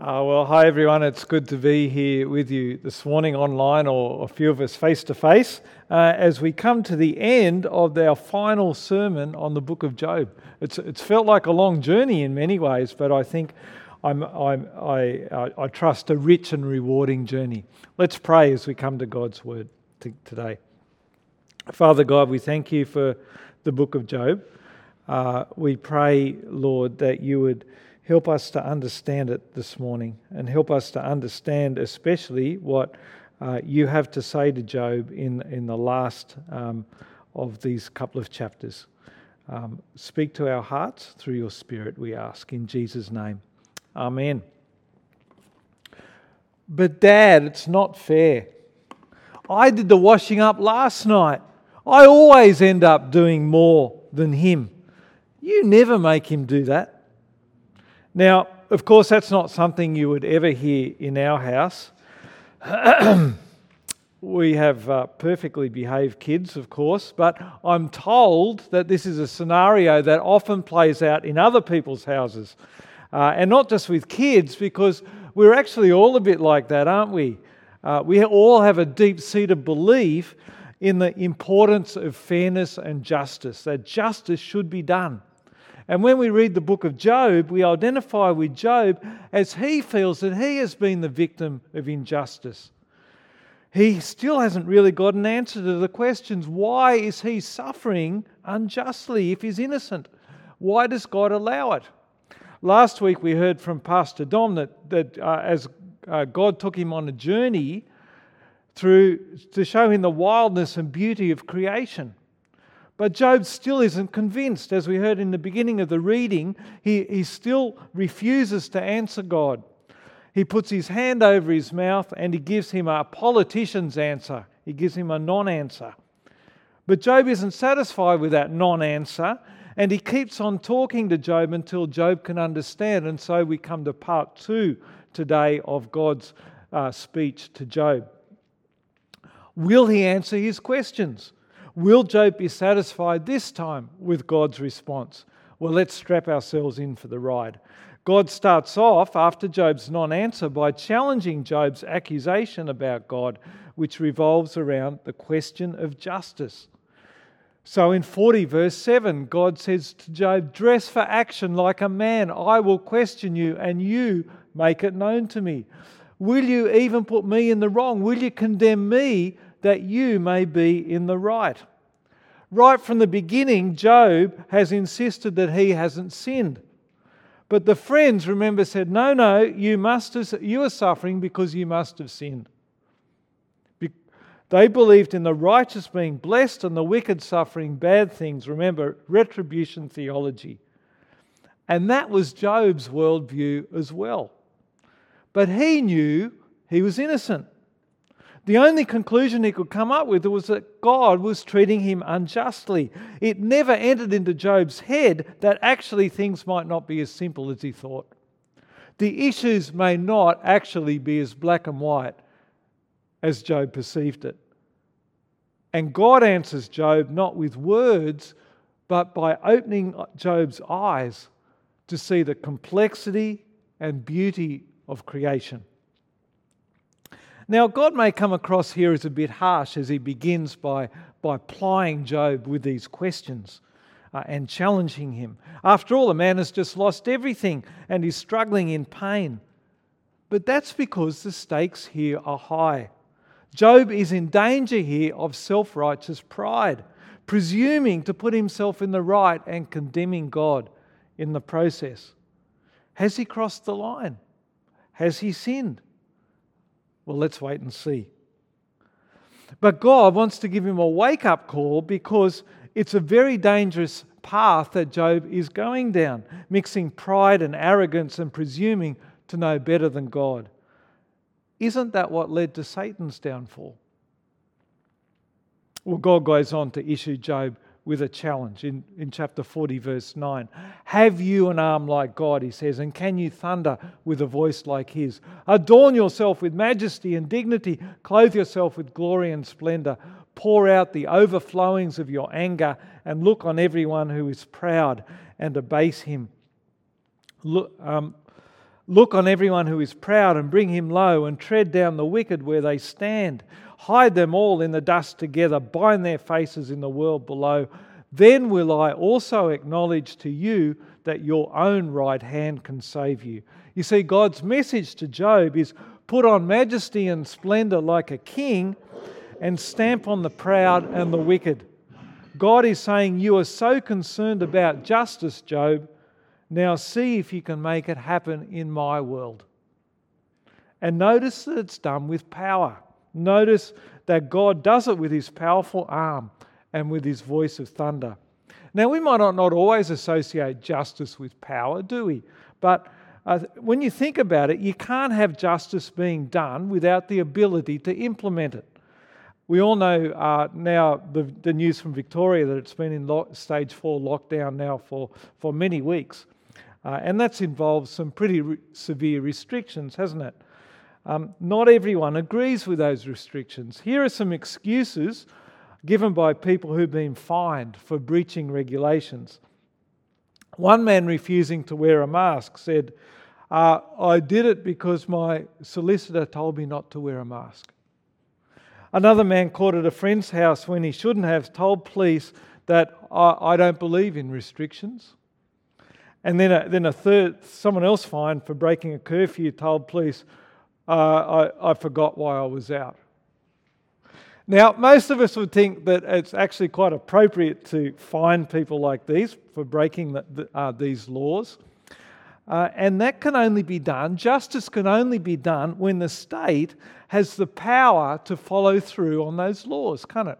Uh, well, hi everyone. It's good to be here with you this morning online or a few of us face to face as we come to the end of our final sermon on the book of Job. It's, it's felt like a long journey in many ways, but I think I'm, I'm, I, I, I trust a rich and rewarding journey. Let's pray as we come to God's word t- today. Father God, we thank you for the book of Job. Uh, we pray, Lord, that you would help us to understand it this morning and help us to understand, especially, what uh, you have to say to Job in, in the last um, of these couple of chapters. Um, speak to our hearts through your Spirit, we ask, in Jesus' name. Amen. But, Dad, it's not fair. I did the washing up last night. I always end up doing more than him. You never make him do that. Now, of course, that's not something you would ever hear in our house. we have uh, perfectly behaved kids, of course, but I'm told that this is a scenario that often plays out in other people's houses. Uh, and not just with kids, because we're actually all a bit like that, aren't we? Uh, we all have a deep seated belief in the importance of fairness and justice, that justice should be done. And when we read the book of Job, we identify with Job as he feels that he has been the victim of injustice. He still hasn't really got an answer to the questions why is he suffering unjustly if he's innocent? Why does God allow it? Last week we heard from Pastor Dom that, that uh, as uh, God took him on a journey through to show him the wildness and beauty of creation. But Job still isn't convinced. As we heard in the beginning of the reading, he, he still refuses to answer God. He puts his hand over his mouth and he gives him a politician's answer. He gives him a non answer. But Job isn't satisfied with that non answer and he keeps on talking to Job until Job can understand. And so we come to part two today of God's uh, speech to Job. Will he answer his questions? Will Job be satisfied this time with God's response? Well, let's strap ourselves in for the ride. God starts off after Job's non answer by challenging Job's accusation about God, which revolves around the question of justice. So in 40, verse 7, God says to Job, Dress for action like a man. I will question you, and you make it known to me. Will you even put me in the wrong? Will you condemn me that you may be in the right. Right from the beginning, Job has insisted that he hasn't sinned. But the friends, remember, said, No, no, you, must have, you are suffering because you must have sinned. They believed in the righteous being blessed and the wicked suffering bad things. Remember, retribution theology. And that was Job's worldview as well. But he knew he was innocent. The only conclusion he could come up with was that God was treating him unjustly. It never entered into Job's head that actually things might not be as simple as he thought. The issues may not actually be as black and white as Job perceived it. And God answers Job not with words, but by opening Job's eyes to see the complexity and beauty of creation. Now, God may come across here as a bit harsh as he begins by, by plying Job with these questions uh, and challenging him. After all, the man has just lost everything and is struggling in pain. But that's because the stakes here are high. Job is in danger here of self righteous pride, presuming to put himself in the right and condemning God in the process. Has he crossed the line? Has he sinned? Well, let's wait and see. But God wants to give him a wake up call because it's a very dangerous path that Job is going down, mixing pride and arrogance and presuming to know better than God. Isn't that what led to Satan's downfall? Well, God goes on to issue Job with a challenge in, in chapter 40, verse 9. Have you an arm like God, he says, and can you thunder with a voice like his? Adorn yourself with majesty and dignity, clothe yourself with glory and splendor. Pour out the overflowings of your anger and look on everyone who is proud and abase him. Look, um, Look on everyone who is proud and bring him low, and tread down the wicked where they stand. Hide them all in the dust together, bind their faces in the world below. Then will I also acknowledge to you that your own right hand can save you. You see, God's message to Job is put on majesty and splendor like a king and stamp on the proud and the wicked. God is saying, You are so concerned about justice, Job. Now see if you can make it happen in my world. And notice that it's done with power. Notice that God does it with his powerful arm and with his voice of thunder. Now, we might not, always associate justice with power, do we? But uh, when you think about it, you can't have justice being done without the ability to implement it. We all know uh, now the, the, news from Victoria that it's been in lo- stage four lockdown now for, for many weeks. Uh, and that's involved some pretty re- severe restrictions, hasn't it? Um, not everyone agrees with those restrictions. Here are some excuses given by people who've been fined for breaching regulations. One man refusing to wear a mask said, uh, I did it because my solicitor told me not to wear a mask. Another man caught at a friend's house when he shouldn't have told police that I, I don't believe in restrictions. And then a, then a third, someone else fined for breaking a curfew told police, uh, I, I forgot why I was out. Now, most of us would think that it's actually quite appropriate to fine people like these for breaking the, the, uh, these laws. Uh, and that can only be done, justice can only be done when the state has the power to follow through on those laws, can't it?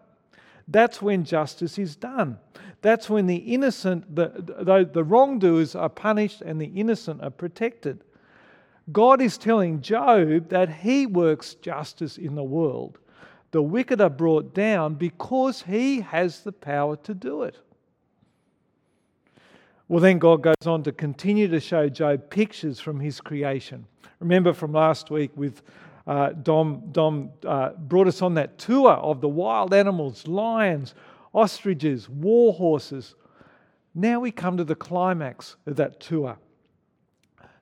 That's when justice is done. That's when the innocent, the, the, the wrongdoers are punished and the innocent are protected. God is telling Job that he works justice in the world the wicked are brought down because he has the power to do it. Well, then God goes on to continue to show Job pictures from his creation. Remember from last week with uh, Dom, Dom uh, brought us on that tour of the wild animals, lions, ostriches, war horses. Now we come to the climax of that tour.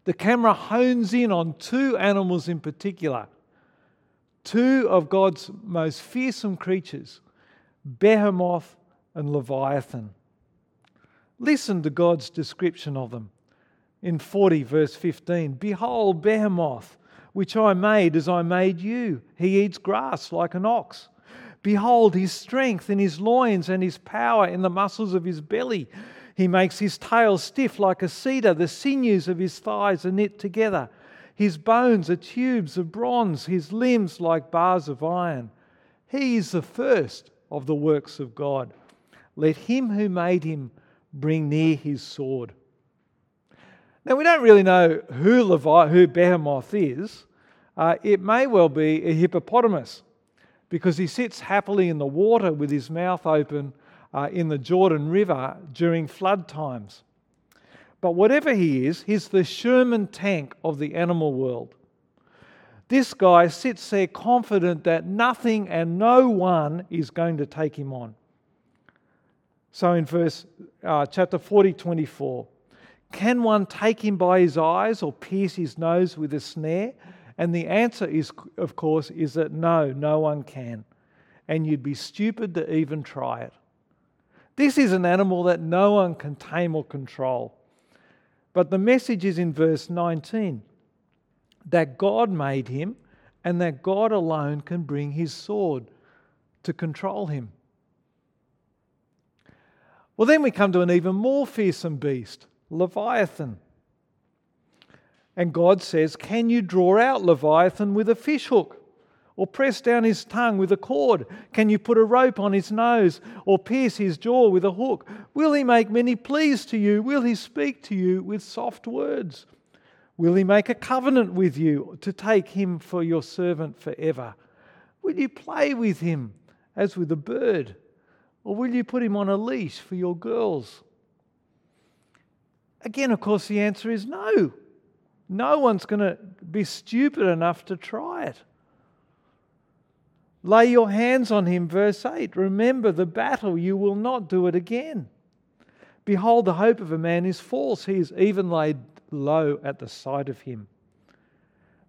The camera hones in on two animals in particular two of God's most fearsome creatures, Behemoth and Leviathan. Listen to God's description of them. In 40, verse 15 Behold, Behemoth, which I made as I made you. He eats grass like an ox. Behold his strength in his loins and his power in the muscles of his belly. He makes his tail stiff like a cedar. The sinews of his thighs are knit together. His bones are tubes of bronze, his limbs like bars of iron. He is the first of the works of God. Let him who made him bring near his sword. Now, we don't really know who, Levi, who Behemoth is. Uh, it may well be a hippopotamus because he sits happily in the water with his mouth open uh, in the Jordan River during flood times. But whatever he is, he's the Sherman tank of the animal world. This guy sits there confident that nothing and no one is going to take him on. So in verse uh, chapter 40, 24, can one take him by his eyes or pierce his nose with a snare? And the answer is, of course, is that no, no one can. And you'd be stupid to even try it. This is an animal that no one can tame or control. But the message is in verse 19 that God made him and that God alone can bring his sword to control him. Well, then we come to an even more fearsome beast, Leviathan. And God says, Can you draw out Leviathan with a fishhook? Or press down his tongue with a cord? Can you put a rope on his nose or pierce his jaw with a hook? Will he make many pleas to you? Will he speak to you with soft words? Will he make a covenant with you to take him for your servant forever? Will you play with him as with a bird? Or will you put him on a leash for your girls? Again, of course, the answer is no. No one's going to be stupid enough to try it. Lay your hands on him, verse 8. Remember the battle, you will not do it again. Behold, the hope of a man is false. He is even laid low at the sight of him.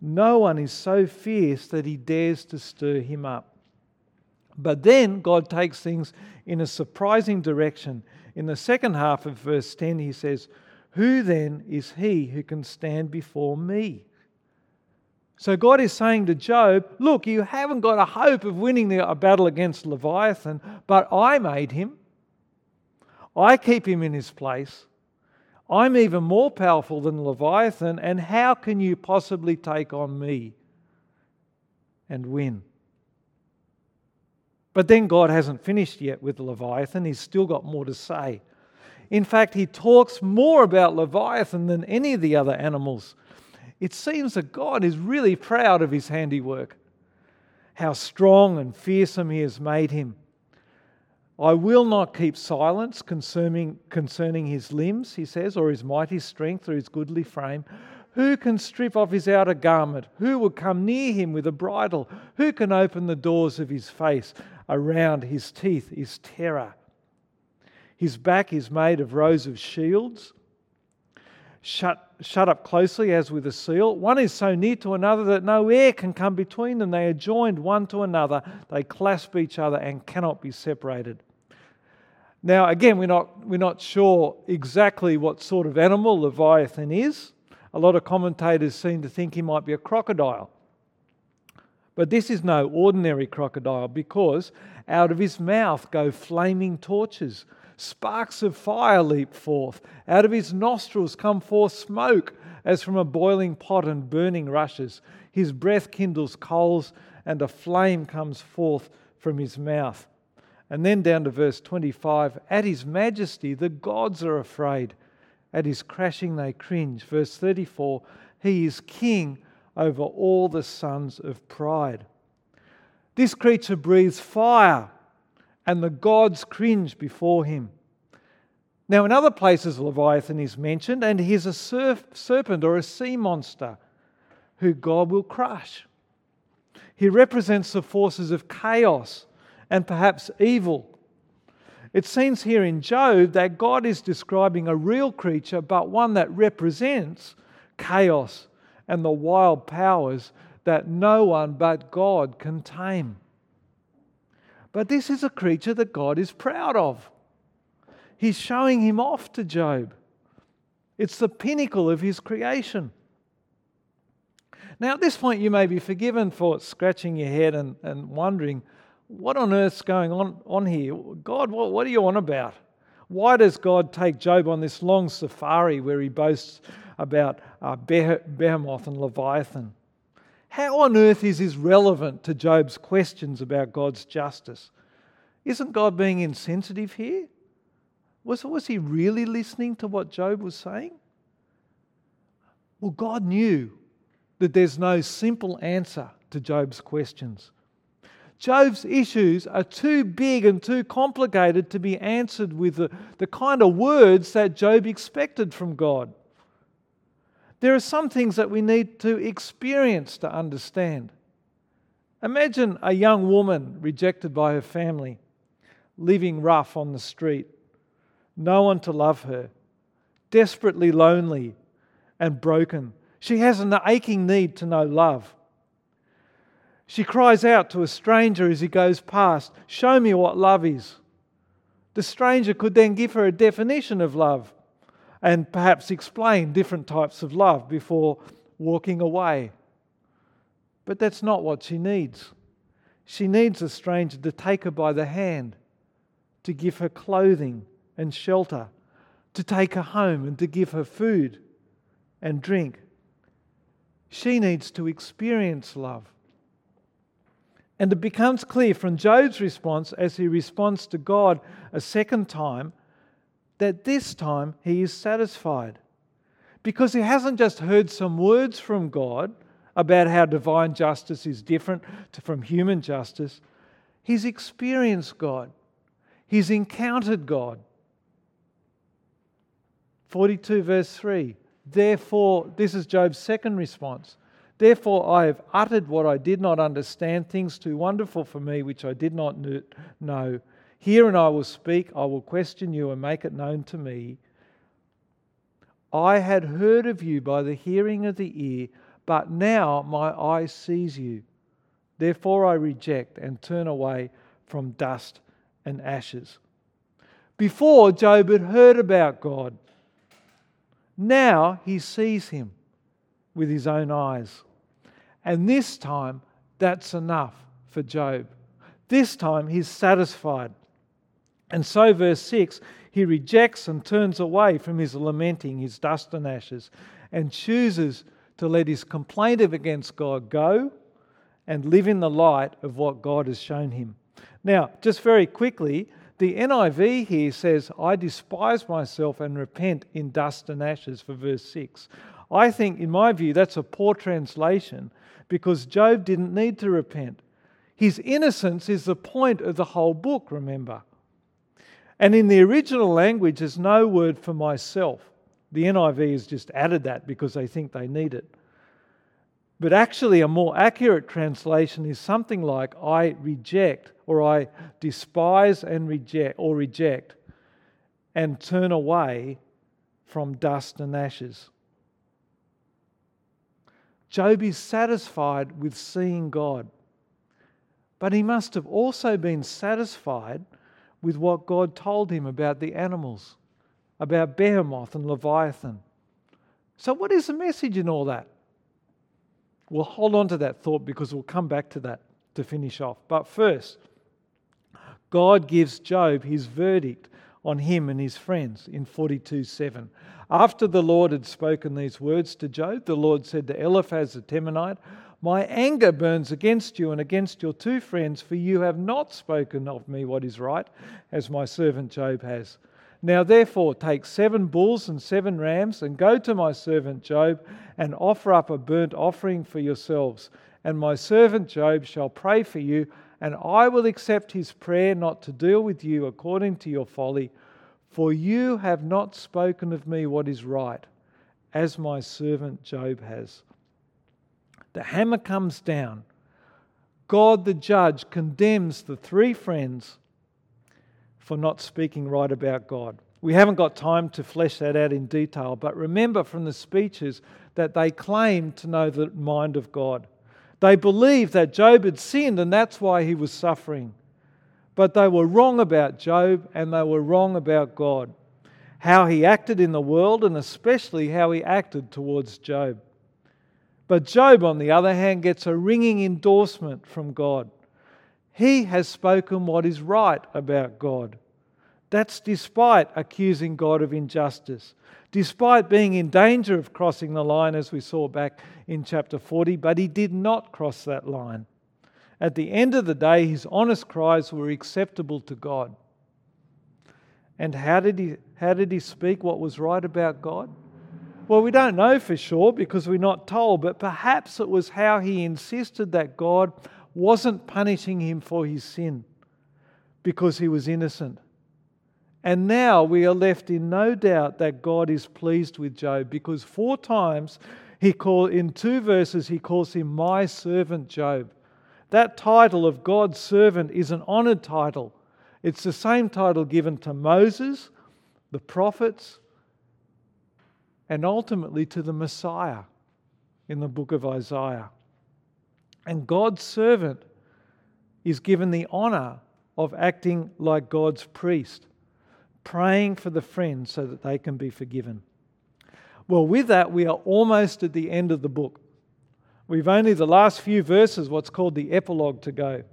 No one is so fierce that he dares to stir him up. But then God takes things in a surprising direction. In the second half of verse 10, he says, Who then is he who can stand before me? So God is saying to Job, Look, you haven't got a hope of winning a battle against Leviathan, but I made him. I keep him in his place. I'm even more powerful than Leviathan, and how can you possibly take on me and win? But then God hasn't finished yet with Leviathan, he's still got more to say. In fact, he talks more about Leviathan than any of the other animals it seems that God is really proud of his handiwork, how strong and fearsome he has made him. I will not keep silence concerning, concerning his limbs, he says, or his mighty strength or his goodly frame. Who can strip off his outer garment? Who will come near him with a bridle? Who can open the doors of his face? Around his teeth is terror. His back is made of rows of shields shut, shut up closely as with a seal. One is so near to another that no air can come between them. They are joined one to another. They clasp each other and cannot be separated. Now, again, we're not, we're not sure exactly what sort of animal Leviathan is. A lot of commentators seem to think he might be a crocodile. But this is no ordinary crocodile because out of his mouth go flaming torches Sparks of fire leap forth. Out of his nostrils come forth smoke as from a boiling pot and burning rushes. His breath kindles coals, and a flame comes forth from his mouth. And then down to verse 25 At his majesty, the gods are afraid. At his crashing, they cringe. Verse 34 He is king over all the sons of pride. This creature breathes fire and the gods cringe before him. Now, in other places, Leviathan is mentioned, and he is a serpent or a sea monster who God will crush. He represents the forces of chaos and perhaps evil. It seems here in Job that God is describing a real creature, but one that represents chaos and the wild powers that no one but God can tame. But this is a creature that God is proud of. He's showing him off to Job. It's the pinnacle of his creation. Now, at this point, you may be forgiven for scratching your head and, and wondering, what on earth's going on, on here? God, what, what are you on about? Why does God take Job on this long safari where he boasts about uh, Behemoth and Leviathan? How on earth is this relevant to Job's questions about God's justice? Isn't God being insensitive here? Was, was he really listening to what Job was saying? Well, God knew that there's no simple answer to Job's questions. Job's issues are too big and too complicated to be answered with the, the kind of words that Job expected from God. There are some things that we need to experience to understand. Imagine a young woman rejected by her family, living rough on the street, no one to love her, desperately lonely and broken. She has an aching need to know love. She cries out to a stranger as he goes past, Show me what love is. The stranger could then give her a definition of love and perhaps explain different types of love before walking away. But that's not what she needs. She needs a stranger to take her by the hand, to give her clothing and shelter, to take her home and to give her food and drink. She needs to experience love. And it becomes clear from Job's response as he responds to God a second time that this time he is satisfied. Because he hasn't just heard some words from God about how divine justice is different from human justice, he's experienced God, he's encountered God. 42, verse 3. Therefore, this is Job's second response. Therefore, I have uttered what I did not understand, things too wonderful for me which I did not know. Hear and I will speak, I will question you and make it known to me. I had heard of you by the hearing of the ear, but now my eye sees you. Therefore I reject and turn away from dust and ashes. Before, Job had heard about God. Now he sees him with his own eyes. And this time, that's enough for Job. This time, he's satisfied. And so, verse 6 he rejects and turns away from his lamenting, his dust and ashes, and chooses to let his complaint against God go and live in the light of what God has shown him. Now, just very quickly, the NIV here says, I despise myself and repent in dust and ashes for verse 6. I think, in my view, that's a poor translation because Job didn't need to repent. His innocence is the point of the whole book, remember. And in the original language, there's no word for myself. The NIV has just added that because they think they need it. But actually, a more accurate translation is something like I reject or I despise and reject or reject and turn away from dust and ashes. Job is satisfied with seeing God, but he must have also been satisfied with what God told him about the animals, about Behemoth and Leviathan. So, what is the message in all that? We'll hold on to that thought because we'll come back to that to finish off. But first, God gives Job his verdict on him and his friends in 42 7. After the Lord had spoken these words to Job, the Lord said to Eliphaz the Temanite, My anger burns against you and against your two friends, for you have not spoken of me what is right, as my servant Job has. Now, therefore, take seven bulls and seven rams, and go to my servant Job, and offer up a burnt offering for yourselves. And my servant Job shall pray for you, and I will accept his prayer not to deal with you according to your folly. For you have not spoken of me what is right, as my servant Job has. The hammer comes down. God the judge condemns the three friends for not speaking right about God. We haven't got time to flesh that out in detail, but remember from the speeches that they claimed to know the mind of God. They believed that Job had sinned and that's why he was suffering. But they were wrong about Job and they were wrong about God. How he acted in the world and especially how he acted towards Job. But Job, on the other hand, gets a ringing endorsement from God. He has spoken what is right about God. That's despite accusing God of injustice, despite being in danger of crossing the line, as we saw back in chapter 40, but he did not cross that line. At the end of the day, his honest cries were acceptable to God. And how did he, how did he speak what was right about God? Well, we don't know for sure because we're not told, but perhaps it was how he insisted that God wasn't punishing him for his sin because he was innocent. And now we are left in no doubt that God is pleased with Job because four times he call in two verses he calls him my servant Job. That title of God's servant is an honored title. It's the same title given to Moses, the prophets, and ultimately to the Messiah in the book of Isaiah. And God's servant is given the honor of acting like God's priest, praying for the friends so that they can be forgiven. Well, with that, we are almost at the end of the book. We've only the last few verses, what's called the epilogue, to go.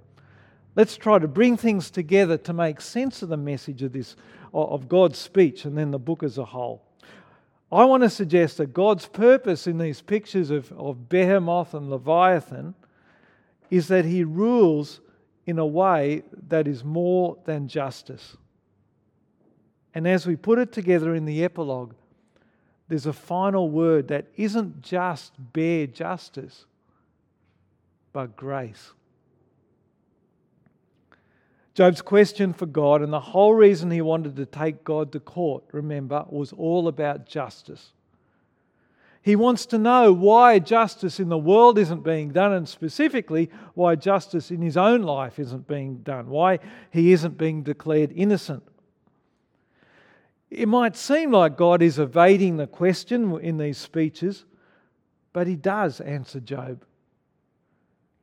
Let's try to bring things together to make sense of the message of this, of God's speech, and then the book as a whole. I want to suggest that God's purpose in these pictures of, of Behemoth and Leviathan is that he rules in a way that is more than justice. And as we put it together in the epilogue, there's a final word that isn't just bare justice, but grace. Job's question for God, and the whole reason he wanted to take God to court, remember, was all about justice. He wants to know why justice in the world isn't being done, and specifically why justice in his own life isn't being done, why he isn't being declared innocent. It might seem like God is evading the question in these speeches, But he does, answer Job.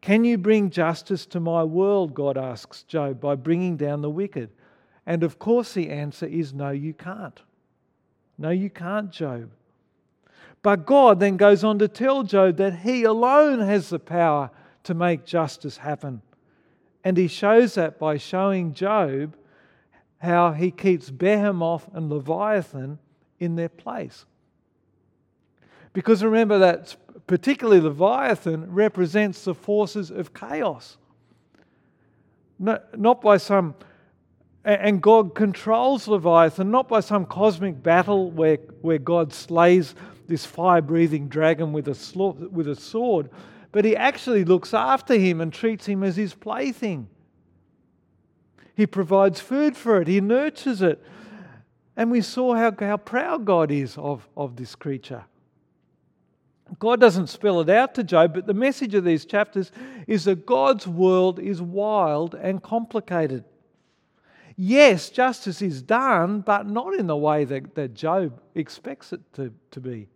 Can you bring justice to my world? God asks Job by bringing down the wicked. And of course, the answer is no, you can't. No, you can't, Job. But God then goes on to tell Job that he alone has the power to make justice happen. And he shows that by showing Job how he keeps Behemoth and Leviathan in their place. Because remember that particularly Leviathan represents the forces of chaos. Not by some, and God controls Leviathan, not by some cosmic battle where, where God slays this fire breathing dragon with a, with a sword, but He actually looks after him and treats him as his plaything. He provides food for it, He nurtures it. And we saw how, how proud God is of, of this creature. God doesn't spell it out to Job, but the message of these chapters is that God's world is wild and complicated. Yes, justice is done, but not in the way that, that Job expects it to, to be.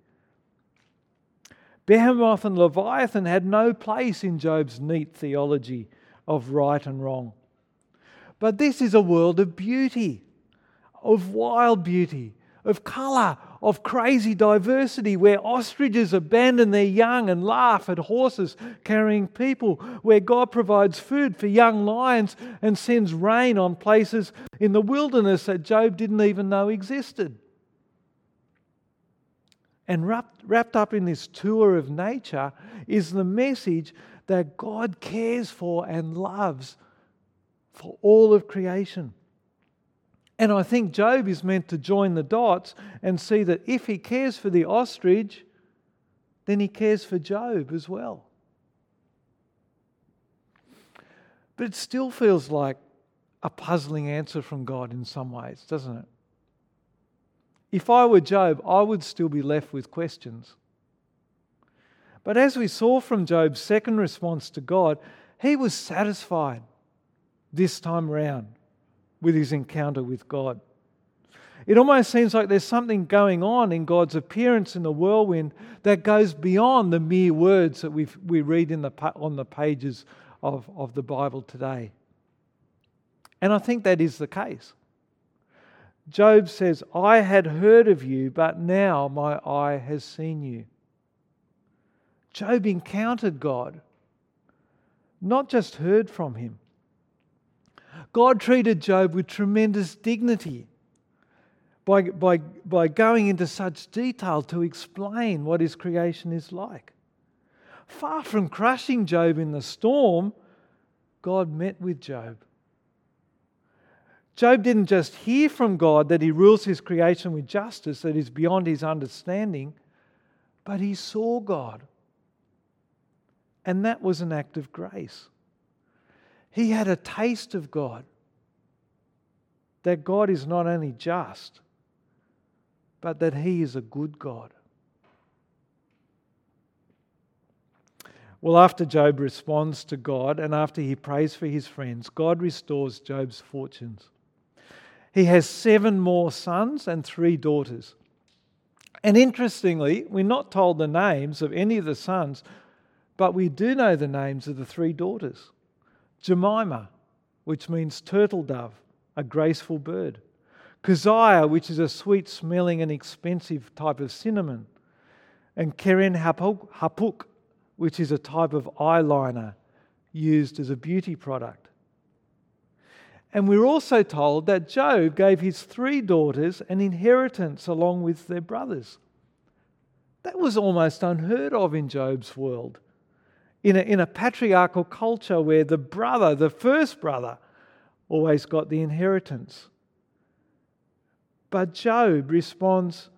Behemoth and Leviathan had no place in Job's neat theology of right and wrong. But this is a world of beauty, of wild beauty, of colour, of crazy diversity, where ostriches abandon their young and laugh at horses carrying people, where God provides food for young lions and sends rain on places in the wilderness that Job didn't even know existed. And wrapped, wrapped up in this tour of nature is the message that God cares for and loves for all of creation. And I think Job is meant to join the dots and see that if he cares for the ostrich, then he cares for Job as well. But it still feels like a puzzling answer from God in some ways, doesn't it? If I were Job, I would still be left with questions. But as we saw from Job's second response to God, he was satisfied this time round with his encounter with God. It almost seems like there's something going on in God's appearance in the whirlwind that goes beyond the mere words that we we read in the, on the pages of, of the Bible today. And I think that is the case. Job says, I had heard of you, but now my eye has seen you. Job encountered God, not just heard from him. God treated Job with tremendous dignity by, by, by going into such detail to explain what his creation is like. Far from crushing Job in the storm, God met with Job. Job didn't just hear from God that he rules his creation with justice that is beyond his understanding, but he saw God. And that was an act of grace. He had a taste of God. That God is not only just, but that He is a good God. Well, after Job responds to God and after he prays for his friends, God restores Job's fortunes. He has seven more sons and three daughters. And interestingly, we're not told the names of any of the sons, but we do know the names of the three daughters. Jemimah, which means turtle dove, a graceful bird. Keziah, which is a sweet smelling and expensive type of cinnamon. And Keren Happuch, which is a type of eyeliner used as a beauty product. And we're also told that Job gave his three daughters an inheritance along with their brothers. That was almost unheard of in Job's world in a, in a patriarchal culture where the brother, the first brother, always got the inheritance. But Job responds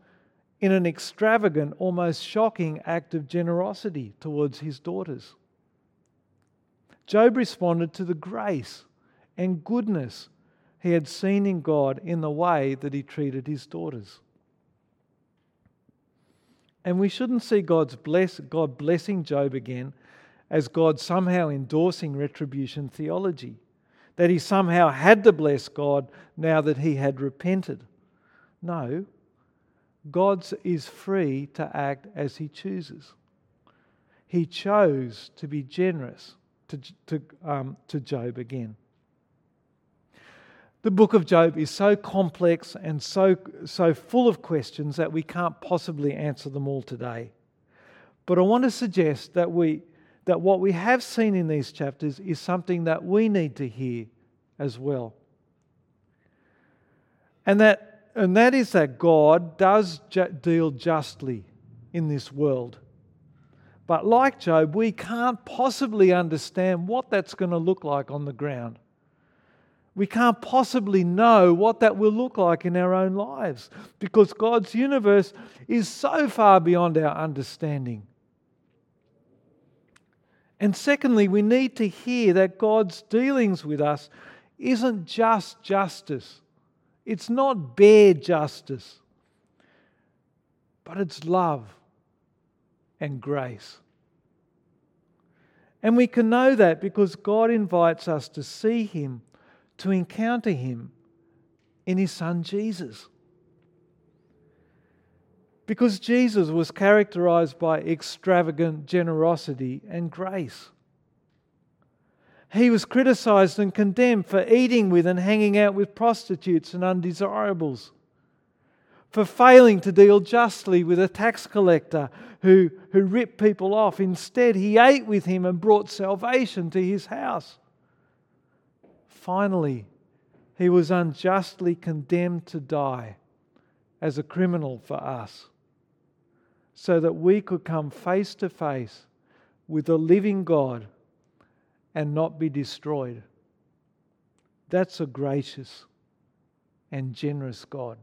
in an extravagant, almost shocking act of generosity towards his daughters. Job responded to the grace and goodness he had seen in God in the way that he treated his daughters. And we shouldn't see God's bless, God blessing Job again as God somehow endorsing retribution theology, that he somehow had to bless God now that he had repented. No, God is free to act as he chooses. he chose to be generous to, to, um, to Job again. The book of Job is so complex and so, so full of questions that we can't possibly answer them all today. But I want to suggest that, we, that what we have seen in these chapters is something that we need to hear as well. And that, and that is that God does ju- deal justly in this world. But like Job, we can't possibly understand what that's going to look like on the ground. We can't possibly know what that will look like in our own lives because God's universe is so far beyond our understanding. And secondly, we need to hear that God's dealings with us isn't just justice, it's not bare justice, but it's love and grace. And we can know that because God invites us to see Him to encounter Him in His Son Jesus. Because Jesus was characterized by extravagant generosity and grace. He was criticized and condemned for eating with and hanging out with prostitutes and undesirables, for failing to deal justly with a tax collector who, who ripped people off. Instead, he ate with him and brought salvation to his house. Finally, he was unjustly condemned to die as a criminal for us, so that we could come face to face with the living God and not be destroyed. That's a gracious and generous God.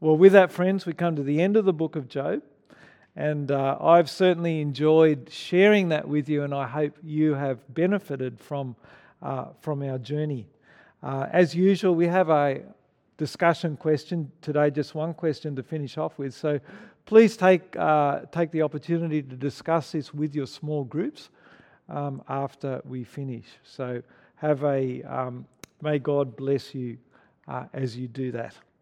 Well, with that, friends, we come to the end of the book of Job. And uh, I've certainly enjoyed sharing that with you, and I hope you have benefited from, uh, from our journey. Uh, as usual, we have a discussion question today, just one question to finish off with. So please take, uh, take the opportunity to discuss this with your small groups um, after we finish. So have a, um, may God bless you uh, as you do that.